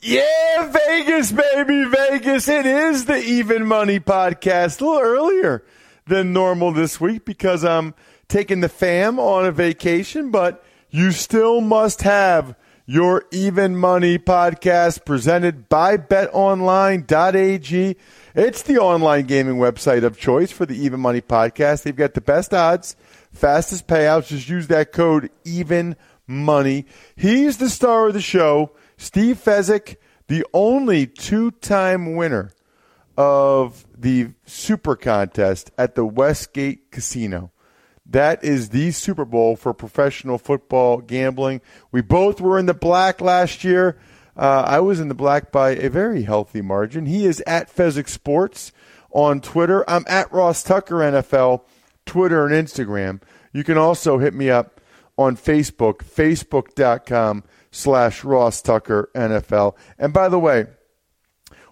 Yeah, Vegas, baby, Vegas. It is the Even Money podcast. A little earlier than normal this week because I'm taking the fam on a vacation, but you still must have your Even Money podcast presented by betonline.ag. It's the online gaming website of choice for the Even Money podcast. They've got the best odds, fastest payouts. Just use that code Even Money. He's the star of the show. Steve Fezzik, the only two time winner of the Super Contest at the Westgate Casino. That is the Super Bowl for professional football gambling. We both were in the black last year. Uh, I was in the black by a very healthy margin. He is at Fezzik Sports on Twitter. I'm at Ross Tucker NFL, Twitter and Instagram. You can also hit me up on Facebook, facebook.com slash Ross Tucker NFL. And by the way,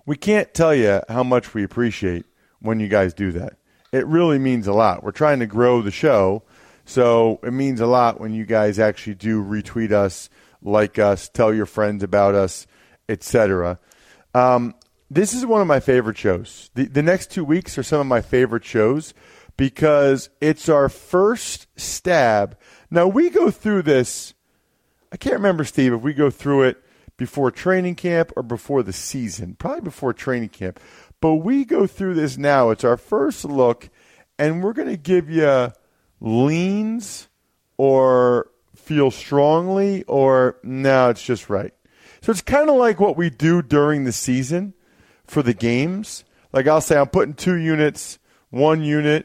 we can't tell you how much we appreciate when you guys do that. It really means a lot. We're trying to grow the show, so it means a lot when you guys actually do retweet us, like us, tell your friends about us, etc. Um, this is one of my favorite shows. The, the next two weeks are some of my favorite shows because it's our first stab. Now, we go through this I can't remember, Steve, if we go through it before training camp or before the season. Probably before training camp. But we go through this now. It's our first look, and we're going to give you leans or feel strongly or no, it's just right. So it's kind of like what we do during the season for the games. Like I'll say, I'm putting two units, one unit.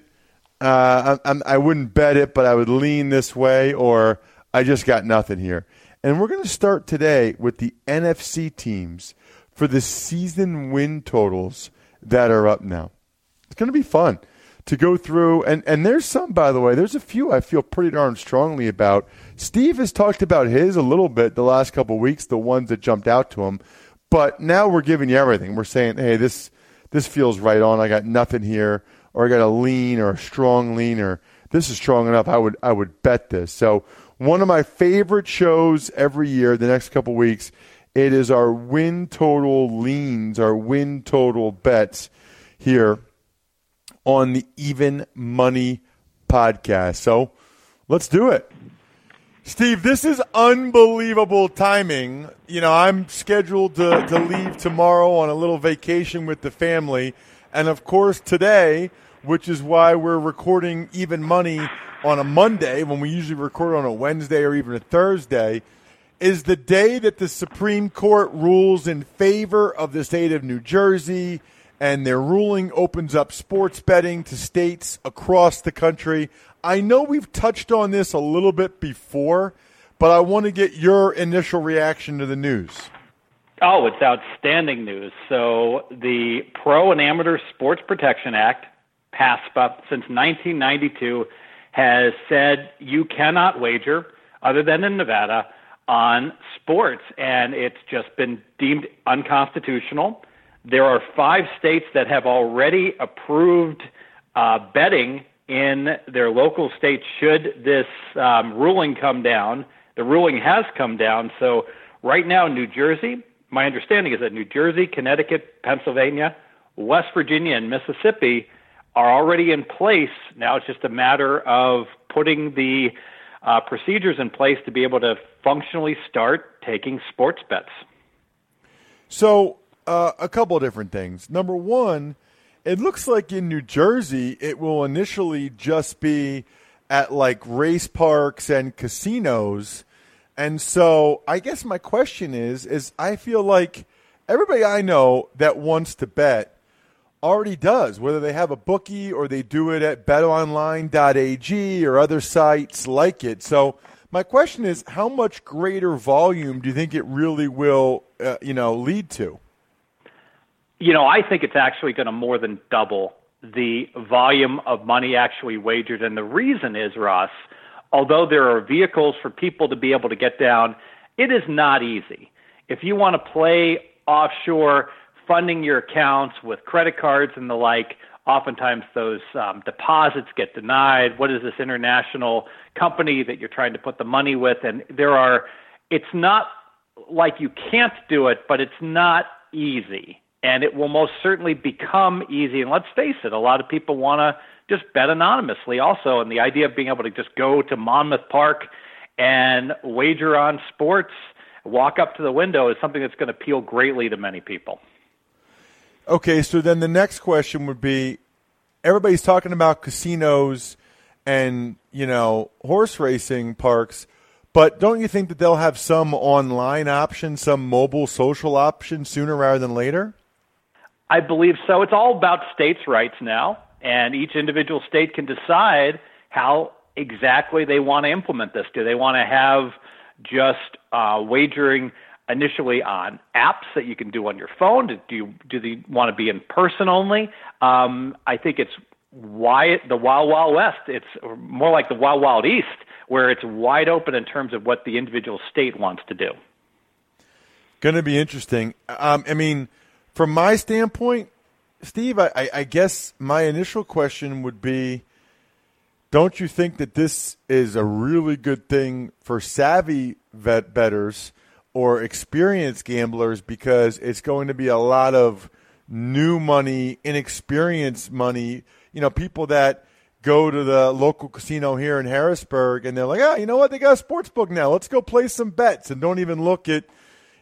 Uh, I, I wouldn't bet it, but I would lean this way, or I just got nothing here. And we're going to start today with the NFC teams for the season win totals that are up now. It's going to be fun to go through. And, and there's some, by the way, there's a few I feel pretty darn strongly about. Steve has talked about his a little bit the last couple weeks, the ones that jumped out to him. But now we're giving you everything. We're saying, hey, this this feels right on. I got nothing here, or I got a lean or a strong lean, or this is strong enough. I would I would bet this. So one of my favorite shows every year, the next couple weeks, it is our win total leans, our win total bets here on the Even Money podcast. So let's do it. Steve, this is unbelievable timing. You know, I'm scheduled to, to leave tomorrow on a little vacation with the family. And of course, today, which is why we're recording Even Money on a Monday when we usually record on a Wednesday or even a Thursday is the day that the Supreme Court rules in favor of the state of New Jersey and their ruling opens up sports betting to states across the country. I know we've touched on this a little bit before, but I want to get your initial reaction to the news. Oh, it's outstanding news. So, the Pro and Amateur Sports Protection Act, passed since 1992, has said you cannot wager, other than in Nevada, on sports, and it's just been deemed unconstitutional. There are five states that have already approved uh, betting in their local states should this um, ruling come down. The ruling has come down. So right now, New Jersey, my understanding is that New Jersey, Connecticut, Pennsylvania, West Virginia, and Mississippi are already in place. Now it's just a matter of putting the uh, procedures in place to be able to functionally start taking sports bets. So, uh, a couple of different things. Number one, it looks like in New Jersey, it will initially just be at like race parks and casinos. And so, I guess my question is is I feel like everybody I know that wants to bet already does, whether they have a bookie or they do it at betonline.ag or other sites like it. So, my question is how much greater volume do you think it really will, uh, you know, lead to? You know, I think it's actually going to more than double the volume of money actually wagered. And the reason is, Ross, although there are vehicles for people to be able to get down, it is not easy. If you want to play offshore, funding your accounts with credit cards and the like, oftentimes those um, deposits get denied. What is this international company that you're trying to put the money with? And there are, it's not like you can't do it, but it's not easy. And it will most certainly become easy. And let's face it, a lot of people want to just bet anonymously also. And the idea of being able to just go to Monmouth Park and wager on sports, walk up to the window is something that's going to appeal greatly to many people. Okay, so then the next question would be everybody's talking about casinos and, you know, horse racing parks, but don't you think that they'll have some online option, some mobile social option sooner rather than later? I believe so. It's all about states' rights now, and each individual state can decide how exactly they want to implement this. Do they want to have just uh, wagering initially on apps that you can do on your phone? Do you do they want to be in person only? Um, I think it's why the Wild Wild West. It's more like the Wild Wild East, where it's wide open in terms of what the individual state wants to do. Going to be interesting. Um, I mean, from my standpoint, Steve, I, I guess my initial question would be. Don't you think that this is a really good thing for savvy vet betters or experienced gamblers because it's going to be a lot of new money, inexperienced money. You know, people that go to the local casino here in Harrisburg and they're like, ah, you know what? They got a sports book now. Let's go play some bets and don't even look at,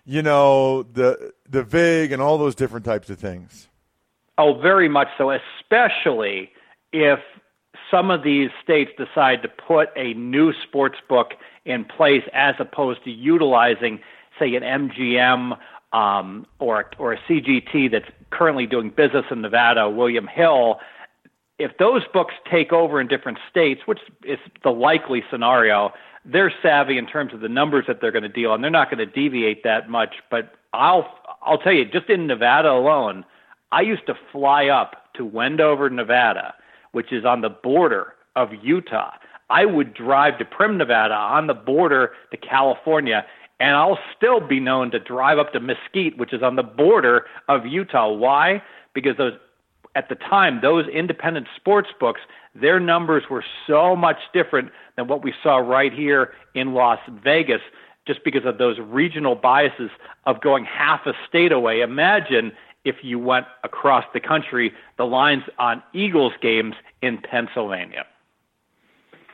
you know, the the VIG and all those different types of things. Oh, very much so, especially if some of these states decide to put a new sports book in place as opposed to utilizing say an MGM um, or or a CGT that's currently doing business in Nevada, William Hill, if those books take over in different states, which is the likely scenario, they're savvy in terms of the numbers that they're going to deal, and they're not going to deviate that much. But I'll I'll tell you, just in Nevada alone, I used to fly up to Wendover, Nevada, which is on the border of Utah. I would drive to Primm, Nevada, on the border to California, and I'll still be known to drive up to Mesquite, which is on the border of Utah. Why? Because those at the time those independent sports books, their numbers were so much different than what we saw right here in Las Vegas just because of those regional biases of going half a state away. Imagine if you went across the country, the lines on Eagles games in Pennsylvania.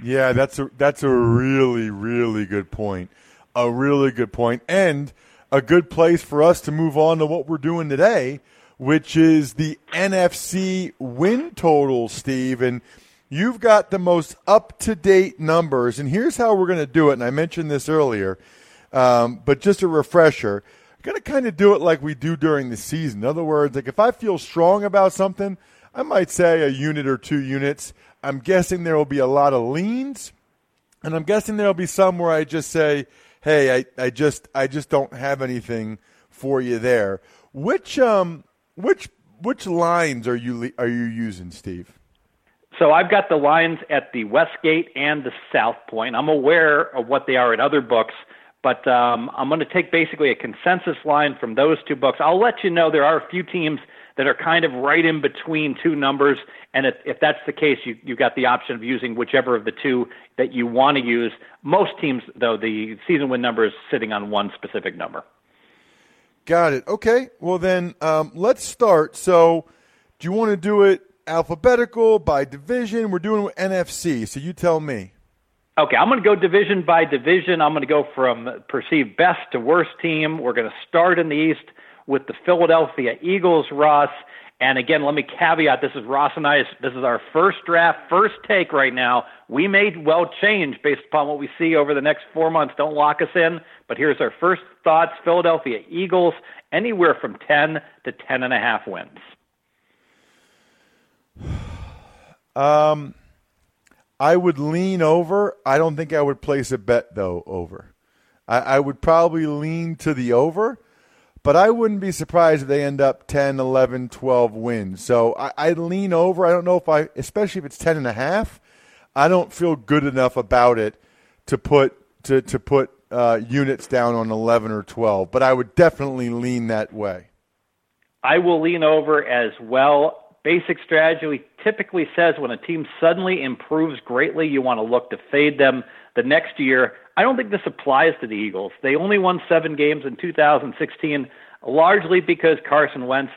Yeah, that's a that's a really really good point a really good point and a good place for us to move on to what we're doing today, which is the NFC win total, Steve. And you've got the most up to date numbers. And here's how we're going to do it. And I mentioned this earlier, um, but just a refresher. Going to kind of do it like we do during the season. In other words, like if I feel strong about something, I might say a unit or two units. I'm guessing there will be a lot of leans. And I'm guessing there will be some where I just say, hey, I, I just I just don't have anything for you there. Which um which which lines are you are you using, Steve? So I've got the lines at the Westgate and the South Point. I'm aware of what they are at other books, but um, I'm going to take basically a consensus line from those two books. I'll let you know there are a few teams that are kind of right in between two numbers. And if, if that's the case, you, you've got the option of using whichever of the two that you want to use. Most teams, though, the season win number is sitting on one specific number. Got it. Okay. Well, then um, let's start. So, do you want to do it alphabetical by division? We're doing NFC. So you tell me. Okay, I'm going to go division by division. I'm going to go from perceived best to worst team. We're going to start in the East with the Philadelphia Eagles, Ross. And again, let me caveat this is Ross and I, this is our first draft, first take right now. We may well change based upon what we see over the next four months. Don't lock us in. But here's our first thoughts Philadelphia Eagles, anywhere from 10 to 10.5 wins. Um, I would lean over. I don't think I would place a bet, though, over. I, I would probably lean to the over but I wouldn't be surprised if they end up 10, 11, 12 wins. So I, I lean over. I don't know if I, especially if it's 10 and a half, I don't feel good enough about it to put to to put uh, units down on 11 or 12. But I would definitely lean that way. I will lean over as well. Basic strategy typically says when a team suddenly improves greatly, you want to look to fade them the next year. I don't think this applies to the Eagles. They only won seven games in 2016, largely because Carson Wentz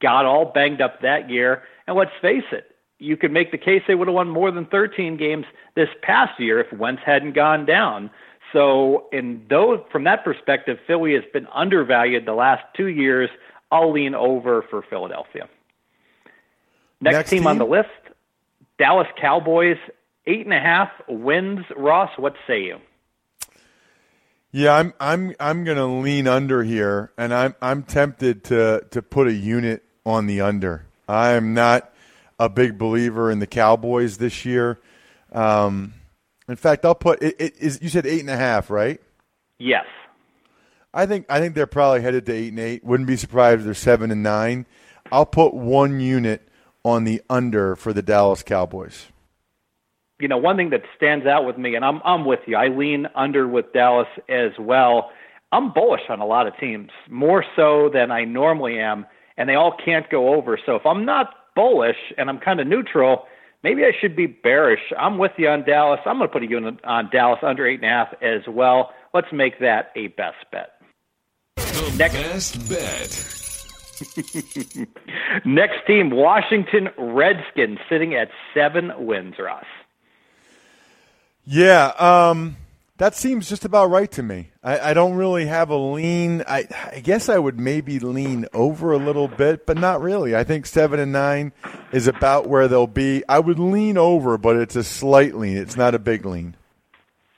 got all banged up that year. And let's face it, you could make the case they would have won more than 13 games this past year if Wentz hadn't gone down. So, in those, from that perspective, Philly has been undervalued the last two years. I'll lean over for Philadelphia. Next, Next team, team on the list, Dallas Cowboys, eight and a half wins. Ross, what say you? Yeah, I'm I'm I'm gonna lean under here, and I'm I'm tempted to to put a unit on the under. I'm not a big believer in the Cowboys this year. Um, in fact, I'll put it, it is. You said eight and a half, right? Yes. I think I think they're probably headed to eight and eight. Wouldn't be surprised if they're seven and nine. I'll put one unit on the under for the Dallas Cowboys you know, one thing that stands out with me, and I'm I'm with you. I lean under with Dallas as well. I'm bullish on a lot of teams, more so than I normally am, and they all can't go over. So if I'm not bullish and I'm kind of neutral, maybe I should be bearish. I'm with you on Dallas. I'm going to put a unit on Dallas under eight and a half as well. Let's make that a best bet. The Next. best bet. Next team, Washington Redskins, sitting at seven wins, Ross. Yeah, um, that seems just about right to me. I, I don't really have a lean. I, I, guess I would maybe lean over a little bit, but not really. I think seven and nine is about where they'll be. I would lean over, but it's a slight lean. It's not a big lean.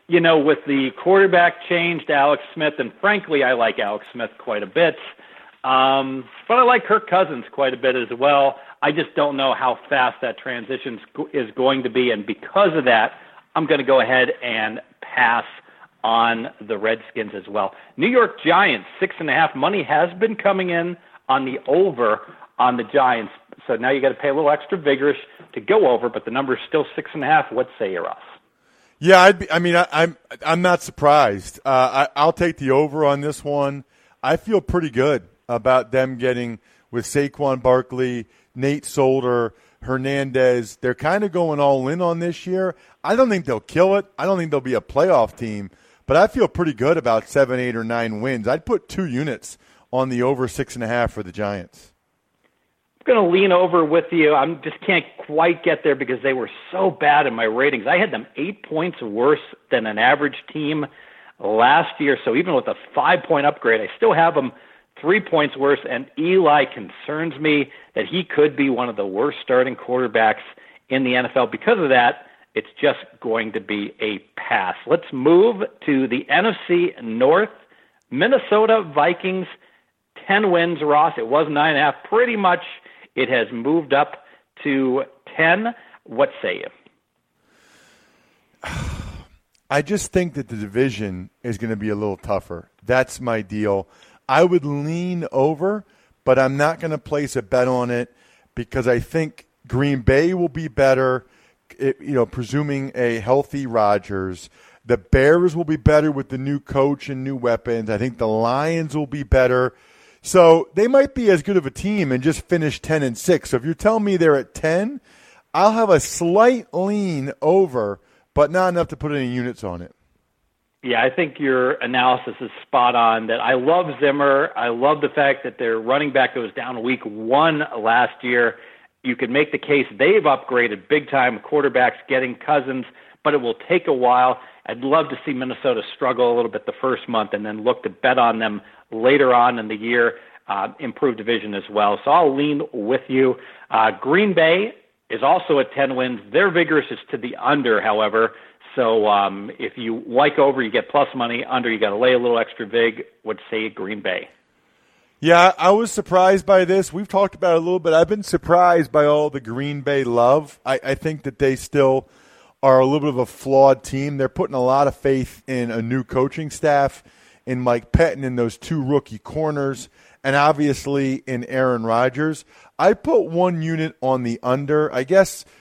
You know, with the quarterback change to Alex Smith, and frankly, I like Alex Smith quite a bit. Um, but I like Kirk Cousins quite a bit as well. I just don't know how fast that transition is going to be, and because of that, I'm going to go ahead and pass on the Redskins as well. New York Giants, six and a half. Money has been coming in on the over on the Giants. So now you got to pay a little extra vigorish to go over, but the number is still six and a half. What say you, Ross? Yeah, I'd be, I mean, I, am I'm, I'm not surprised. Uh, I, I'll take the over on this one. I feel pretty good about them getting with Saquon Barkley, Nate Solder, Hernandez. They're kind of going all in on this year. I don't think they'll kill it. I don't think they'll be a playoff team, but I feel pretty good about seven, eight, or nine wins. I'd put two units on the over six and a half for the Giants. I'm going to lean over with you. I just can't quite get there because they were so bad in my ratings. I had them eight points worse than an average team last year. So even with a five point upgrade, I still have them three points worse. And Eli concerns me that he could be one of the worst starting quarterbacks in the NFL. Because of that, it's just going to be a pass. Let's move to the NFC North. Minnesota Vikings, 10 wins, Ross. It was 9.5. Pretty much it has moved up to 10. What say you? I just think that the division is going to be a little tougher. That's my deal. I would lean over, but I'm not going to place a bet on it because I think Green Bay will be better it, you know, presuming a healthy Rodgers. The Bears will be better with the new coach and new weapons. I think the Lions will be better. So they might be as good of a team and just finish 10 and 6. So if you're telling me they're at 10, I'll have a slight lean over, but not enough to put any units on it. Yeah, I think your analysis is spot on. That I love Zimmer. I love the fact that their running back goes down week one last year. You could make the case they've upgraded big time quarterbacks, getting Cousins, but it will take a while. I'd love to see Minnesota struggle a little bit the first month and then look to bet on them later on in the year, uh, improve division as well. So I'll lean with you. Uh, Green Bay is also at 10 wins. Their vigorish is to the under, however. So um, if you like over, you get plus money. Under, you got to lay a little extra vig. Would say Green Bay. Yeah, I was surprised by this. We've talked about it a little bit. I've been surprised by all the Green Bay love. I, I think that they still are a little bit of a flawed team. They're putting a lot of faith in a new coaching staff, in Mike Pettine, in those two rookie corners, and obviously in Aaron Rodgers. I put one unit on the under. I guess –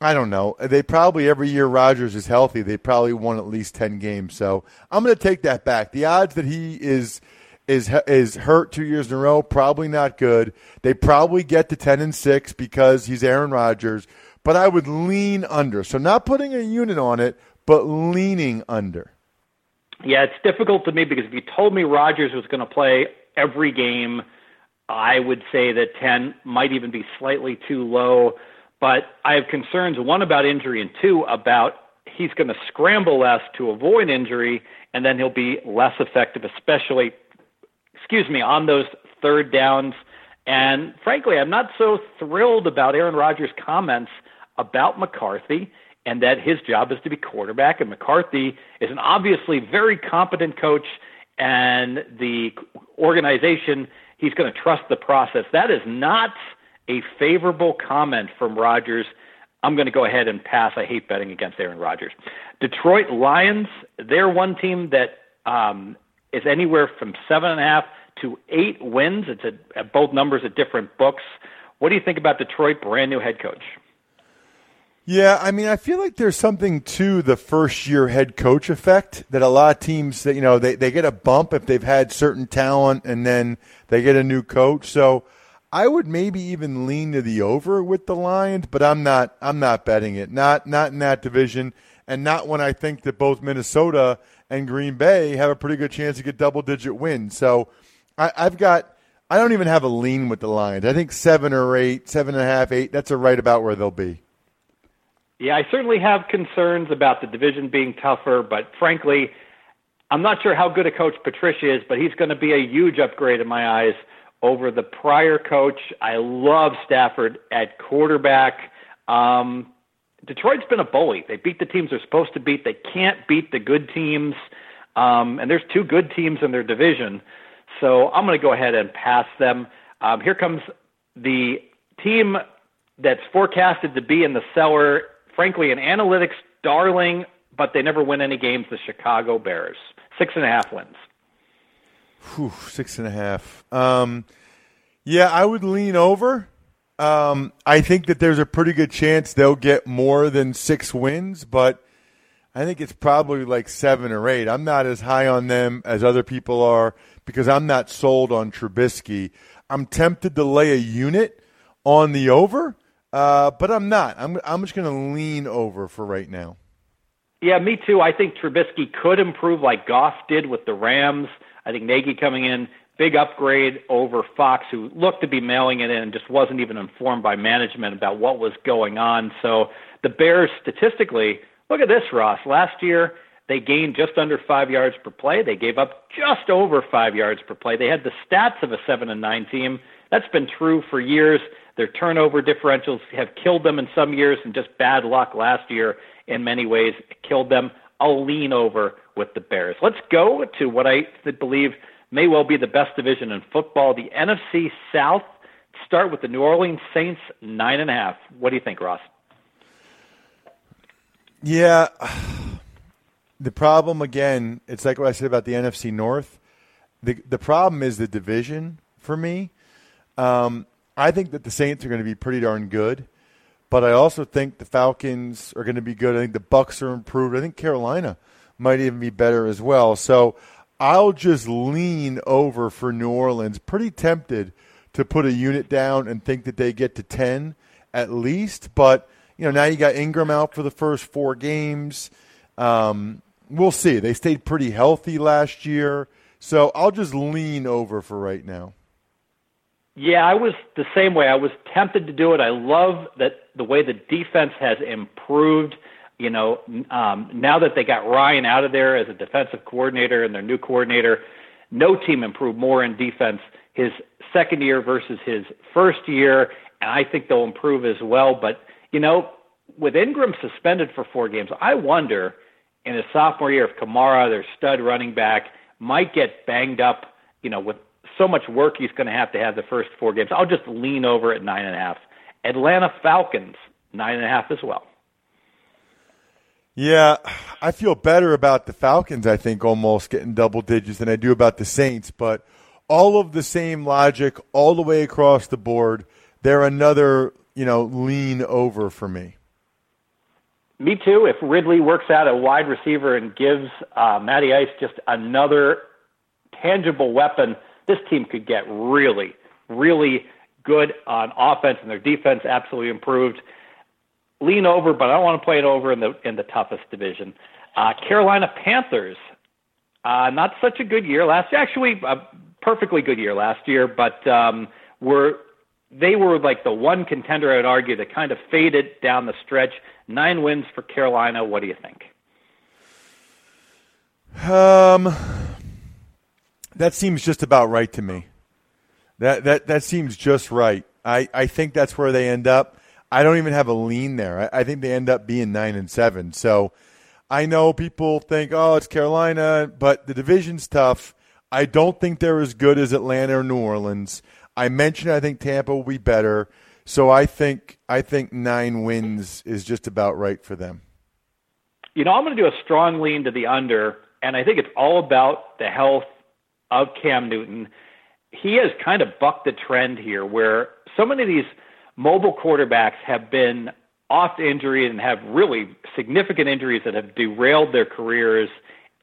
I don't know. They probably every year Rodgers is healthy, they probably won at least ten games. So I'm going to take that back. The odds that he is is is hurt two years in a row probably not good. They probably get to ten and six because he's Aaron Rodgers. But I would lean under. So not putting a unit on it, but leaning under. Yeah, it's difficult to me because if you told me Rodgers was going to play every game, I would say that ten might even be slightly too low. But I have concerns one about injury and two about he's going to scramble less to avoid injury, and then he'll be less effective, especially, excuse me, on those third downs. And frankly, I'm not so thrilled about Aaron Rodgers' comments about McCarthy and that his job is to be quarterback. And McCarthy is an obviously very competent coach, and the organization, he's going to trust the process. That is not a favorable comment from Rodgers. I'm going to go ahead and pass. I hate betting against Aaron Rodgers. Detroit Lions, they're one team that um, is anywhere from seven and a half to eight wins. It's at, at both numbers at different books. What do you think about Detroit, brand new head coach? Yeah, I mean, I feel like there's something to the first year head coach effect that a lot of teams that you know they, they get a bump if they've had certain talent and then they get a new coach. So I would maybe even lean to the over with the Lions, but I'm not. I'm not betting it. Not not in that division, and not when I think that both Minnesota and Green Bay have a pretty good chance to get double digit wins. So I, I've got. I don't even have a lean with the Lions. I think seven or eight, seven and a half, eight. That's a right about where they'll be. Yeah, I certainly have concerns about the division being tougher, but frankly, I'm not sure how good a coach Patricia is, but he's going to be a huge upgrade in my eyes over the prior coach. I love Stafford at quarterback. Um, Detroit's been a bully. They beat the teams they're supposed to beat. They can't beat the good teams. Um, and there's two good teams in their division. So I'm going to go ahead and pass them. Um, here comes the team that's forecasted to be in the cellar. Frankly, an analytics darling, but they never win any games. The Chicago Bears, six and a half wins. Whew, six and a half. Um, yeah, I would lean over. Um, I think that there's a pretty good chance they'll get more than six wins, but I think it's probably like seven or eight. I'm not as high on them as other people are because I'm not sold on Trubisky. I'm tempted to lay a unit on the over, uh, but I'm not. I'm, I'm just going to lean over for right now. Yeah, me too. I think Trubisky could improve like Goff did with the Rams. I think Nagy coming in, big upgrade over Fox, who looked to be mailing it in and just wasn't even informed by management about what was going on. So the Bears, statistically, look at this, Ross. Last year, they gained just under five yards per play. They gave up just over five yards per play. They had the stats of a seven and nine team. That's been true for years. Their turnover differentials have killed them in some years, and just bad luck last year in many ways killed them. I'll lean over with the Bears. Let's go to what I believe may well be the best division in football, the NFC South. Start with the New Orleans Saints, nine and a half. What do you think, Ross? Yeah. The problem again, it's like what I said about the NFC North. The the problem is the division for me. Um, I think that the Saints are going to be pretty darn good, but I also think the Falcons are going to be good. I think the Bucks are improved. I think Carolina might even be better as well. So I'll just lean over for New Orleans. Pretty tempted to put a unit down and think that they get to 10 at least. But, you know, now you got Ingram out for the first four games. Um, we'll see. They stayed pretty healthy last year. So I'll just lean over for right now. Yeah, I was the same way. I was tempted to do it. I love that the way the defense has improved. You know, um, now that they got Ryan out of there as a defensive coordinator and their new coordinator, no team improved more in defense his second year versus his first year, and I think they'll improve as well. But you know, with Ingram suspended for four games, I wonder in his sophomore year if Kamara, their stud running back, might get banged up. You know, with so much work he's going to have to have the first four games. I'll just lean over at nine and a half. Atlanta Falcons nine and a half as well. Yeah, I feel better about the Falcons. I think almost getting double digits than I do about the Saints, but all of the same logic all the way across the board. They're another, you know, lean over for me. Me too. If Ridley works out a wide receiver and gives uh, Matty Ice just another tangible weapon, this team could get really, really good on offense, and their defense absolutely improved. Lean over, but I don't want to play it over in the in the toughest division. Uh, Carolina Panthers, uh, not such a good year last year. Actually, uh, perfectly good year last year, but um, were they were like the one contender I'd argue that kind of faded down the stretch. Nine wins for Carolina. What do you think? Um, that seems just about right to me. That that that seems just right. I, I think that's where they end up. I don't even have a lean there. I, I think they end up being nine and seven. So I know people think, oh, it's Carolina, but the division's tough. I don't think they're as good as Atlanta or New Orleans. I mentioned I think Tampa will be better, so I think I think nine wins is just about right for them. You know, I'm going to do a strong lean to the under, and I think it's all about the health of Cam Newton. He has kind of bucked the trend here, where so many of these mobile quarterbacks have been off injury and have really significant injuries that have derailed their careers.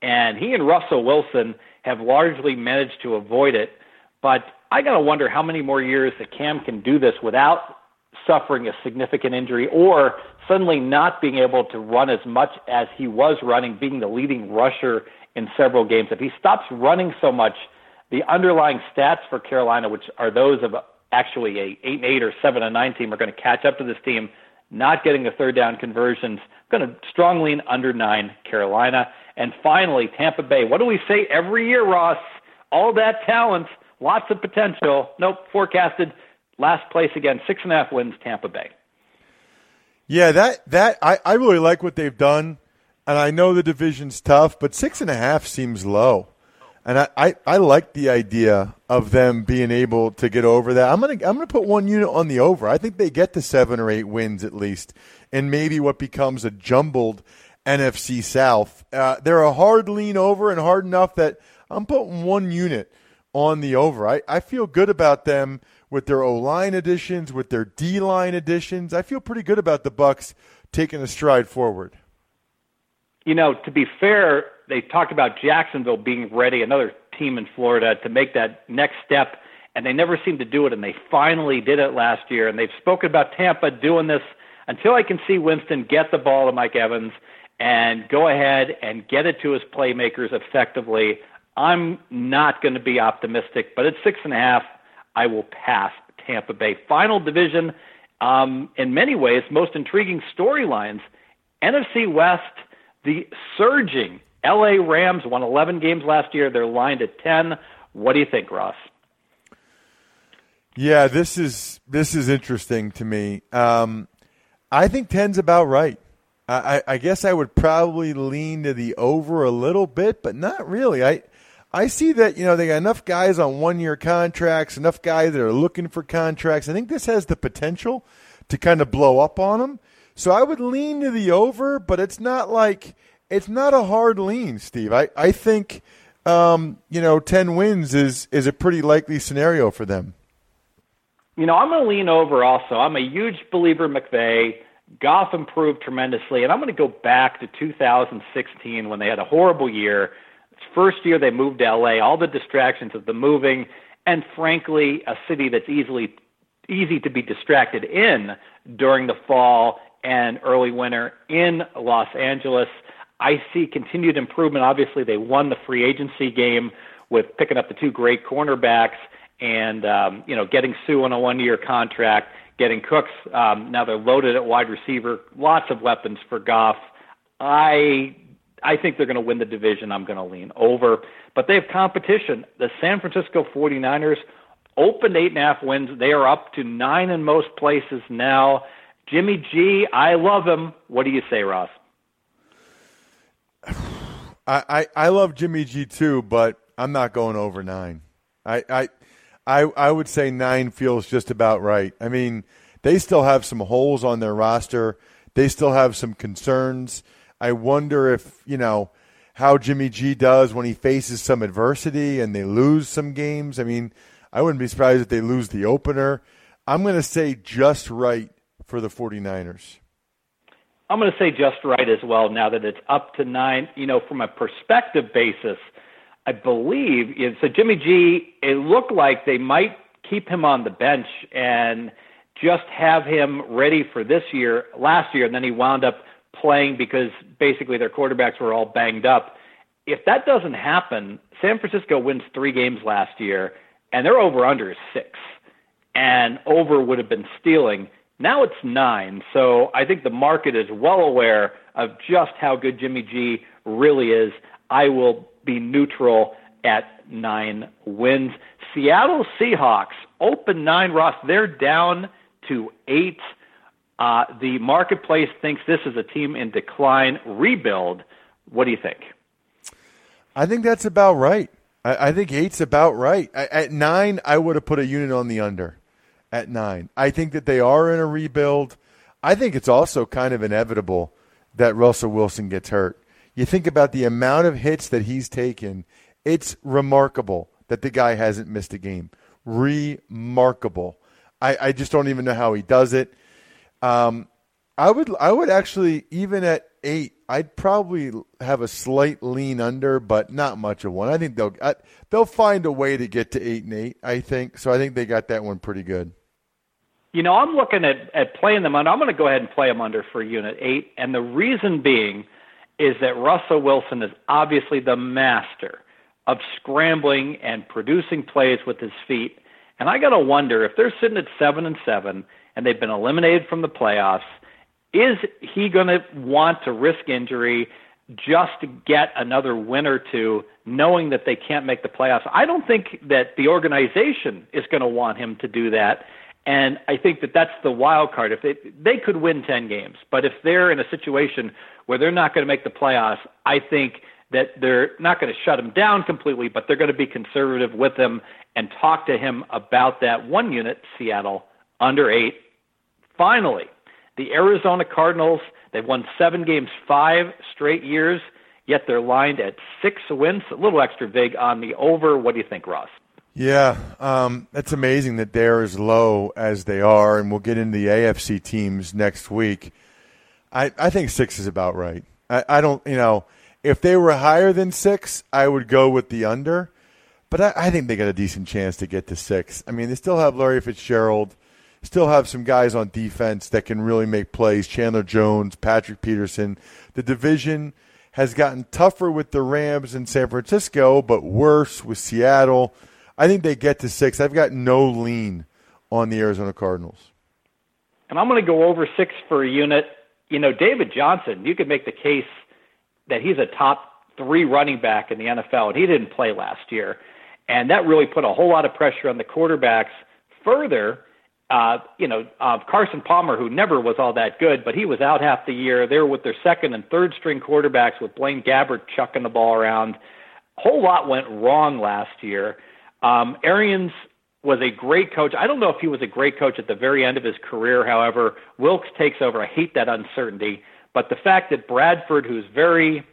And he and Russell Wilson have largely managed to avoid it. But I got to wonder how many more years that Cam can do this without suffering a significant injury or suddenly not being able to run as much as he was running, being the leading rusher in several games. If he stops running so much, the underlying stats for Carolina, which are those of actually a eight and eight or seven and nine team, are going to catch up to this team. Not getting the third down conversions, going to strongly lean under nine Carolina. And finally, Tampa Bay. What do we say every year, Ross? All that talent, lots of potential. Nope, forecasted last place again, six and a half wins, Tampa Bay. Yeah, that that I, I really like what they've done, and I know the division's tough, but six and a half seems low. And I, I, I like the idea of them being able to get over that. I'm gonna I'm gonna put one unit on the over. I think they get to seven or eight wins at least, and maybe what becomes a jumbled NFC South. Uh, they're a hard lean over and hard enough that I'm putting one unit on the over. I, I feel good about them with their O line additions, with their D line additions. I feel pretty good about the Bucks taking a stride forward. You know, to be fair, they talked about Jacksonville being ready, another team in Florida, to make that next step, and they never seemed to do it, and they finally did it last year. And they've spoken about Tampa doing this until I can see Winston get the ball to Mike Evans and go ahead and get it to his playmakers effectively. I'm not going to be optimistic, but at six and a half, I will pass Tampa Bay. Final division, um, in many ways, most intriguing storylines. NFC West, the surging LA Rams won 11 games last year. They're lined at 10. What do you think, Ross? Yeah, this is this is interesting to me. Um, I think 10's about right. I, I guess I would probably lean to the over a little bit, but not really. I I see that you know they got enough guys on one year contracts, enough guys that are looking for contracts. I think this has the potential to kind of blow up on them. So I would lean to the over, but it's not like it's not a hard lean, Steve. I I think um, you know ten wins is is a pretty likely scenario for them. You know, I'm going to lean over also. I'm a huge believer McVay. Goff improved tremendously, and I'm going to go back to 2016 when they had a horrible year. First year they moved to LA, all the distractions of the moving, and frankly, a city that's easily easy to be distracted in during the fall and early winter in Los Angeles. I see continued improvement. Obviously, they won the free agency game with picking up the two great cornerbacks and um, you know getting Suh on a one-year contract, getting Cooks. Um, now they're loaded at wide receiver. Lots of weapons for Goff. I I think they're going to win the division. I'm going to lean over, but they have competition. The San Francisco 49ers opened eight and a half wins. They are up to nine in most places now. Jimmy G, I love him. What do you say, Ross? I, I, I love Jimmy G too, but I'm not going over nine. I, I I I would say nine feels just about right. I mean, they still have some holes on their roster. They still have some concerns. I wonder if you know how Jimmy G does when he faces some adversity and they lose some games. I mean, I wouldn't be surprised if they lose the opener. I'm going to say just right for the 49ers. I'm going to say just right as well now that it's up to nine. You know, from a perspective basis, I believe so. Jimmy G, it looked like they might keep him on the bench and just have him ready for this year, last year, and then he wound up playing because basically their quarterbacks were all banged up. If that doesn't happen, San Francisco wins three games last year, and their over under is six, and over would have been stealing. Now it's nine. So I think the market is well aware of just how good Jimmy G really is. I will be neutral at nine wins. Seattle Seahawks open nine, Ross. They're down to eight. Uh, the marketplace thinks this is a team in decline, rebuild. What do you think? I think that's about right. I, I think eight's about right. I, at nine, I would have put a unit on the under at nine. I think that they are in a rebuild. I think it's also kind of inevitable that Russell Wilson gets hurt. You think about the amount of hits that he's taken, it's remarkable that the guy hasn't missed a game. Remarkable. I, I just don't even know how he does it. Um, I would I would actually even at eight, I'd probably have a slight lean under, but not much of one. I think they'll I, they'll find a way to get to eight and eight. I think so. I think they got that one pretty good. You know, I'm looking at, at playing them under. I'm going to go ahead and play them under for unit eight. And the reason being is that Russell Wilson is obviously the master of scrambling and producing plays with his feet. And I got to wonder if they're sitting at seven and seven and they've been eliminated from the playoffs, is he going to want to risk injury just to get another win or two, knowing that they can't make the playoffs? I don't think that the organization is going to want him to do that. And I think that that's the wild card. If they they could win ten games, but if they're in a situation where they're not going to make the playoffs, I think that they're not going to shut him down completely, but they're going to be conservative with him and talk to him about that one unit, Seattle under eight. Finally, the Arizona Cardinals. They've won seven games, five straight years, yet they're lined at six wins. A little extra vig on the over. What do you think, Ross? Yeah, um, it's amazing that they're as low as they are, and we'll get into the AFC teams next week. I, I think six is about right. I, I don't, you know, if they were higher than six, I would go with the under, but I, I think they got a decent chance to get to six. I mean, they still have Larry Fitzgerald, still have some guys on defense that can really make plays. Chandler Jones, Patrick Peterson. The division has gotten tougher with the Rams in San Francisco, but worse with Seattle. I think they get to six. I've got no lean on the Arizona Cardinals. And I'm going to go over six for a unit. You know, David Johnson, you could make the case that he's a top three running back in the NFL, and he didn't play last year. And that really put a whole lot of pressure on the quarterbacks. Further, uh, you know, uh, Carson Palmer, who never was all that good, but he was out half the year. They were with their second and third string quarterbacks with Blaine Gabbert chucking the ball around. A whole lot went wrong last year. Um, Arians was a great coach. I don't know if he was a great coach at the very end of his career. However, Wilks takes over. I hate that uncertainty. But the fact that Bradford, who's very,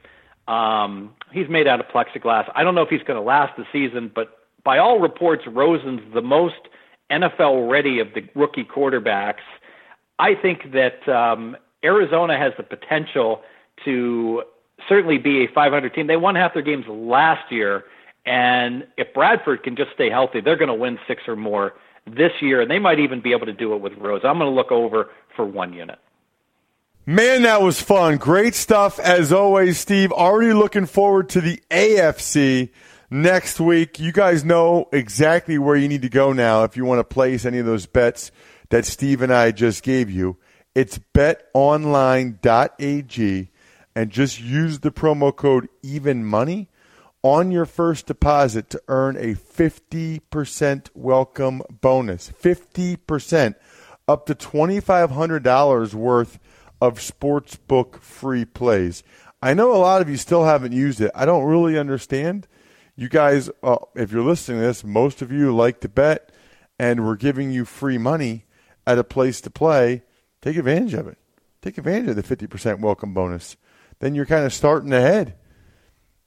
um, he's made out of plexiglass. I don't know if he's going to last the season, but by all reports, Rosen's the most NFL ready of the rookie quarterbacks. I think that um, Arizona has the potential to certainly be a 500 team. They won half their games last year, and if Bradford can just stay healthy, they're going to win six or more this year, and they might even be able to do it with Rose. I'm going to look over for one unit. Man, that was fun. Great stuff as always, Steve. Already looking forward to the AFC next week. You guys know exactly where you need to go now if you want to place any of those bets that Steve and I just gave you. It's betonline.ag and just use the promo code EvenMoney on your first deposit to earn a 50% welcome bonus. 50% up to $2500 worth of sportsbook free plays. I know a lot of you still haven't used it. I don't really understand. You guys, uh, if you're listening to this, most of you like to bet, and we're giving you free money at a place to play. Take advantage of it. Take advantage of the 50% welcome bonus. Then you're kind of starting ahead.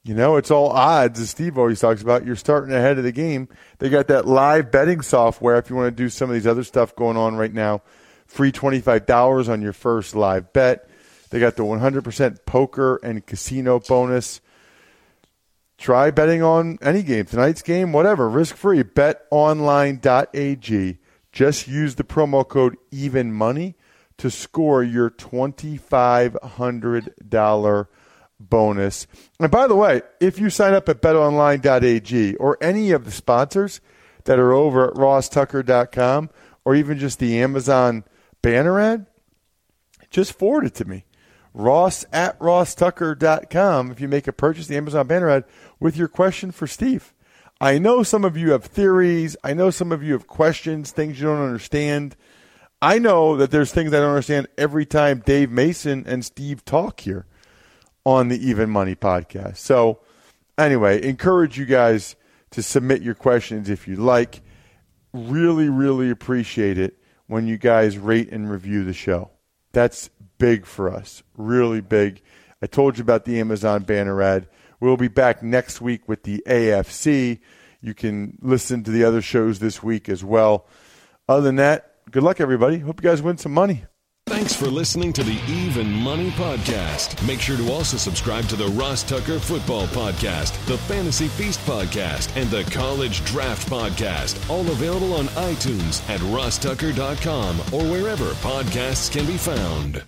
You know, it's all odds, as Steve always talks about. You're starting ahead of the game. They got that live betting software if you want to do some of these other stuff going on right now free $25 on your first live bet. They got the 100% poker and casino bonus. Try betting on any game, tonight's game, whatever, risk free. BetOnline.ag. Just use the promo code Even Money to score your $2,500 bonus. And by the way, if you sign up at betonline.ag or any of the sponsors that are over at rosstucker.com or even just the Amazon banner ad, just forward it to me. Ross at rosstucker.com if you make a purchase, the Amazon banner ad, with your question for Steve. I know some of you have theories. I know some of you have questions, things you don't understand. I know that there's things I don't understand every time Dave Mason and Steve talk here on the Even Money podcast. So, anyway, encourage you guys to submit your questions if you like. Really, really appreciate it when you guys rate and review the show. That's big for us, really big. I told you about the Amazon banner ad. We'll be back next week with the AFC. You can listen to the other shows this week as well. Other than that, good luck, everybody. Hope you guys win some money. Thanks for listening to the Even Money Podcast. Make sure to also subscribe to the Ross Tucker Football Podcast, the Fantasy Feast Podcast, and the College Draft Podcast. All available on iTunes at rosstucker.com or wherever podcasts can be found.